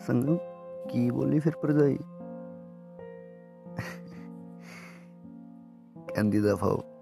संगम की बोली फिर पर जाई। कहती दफ़ा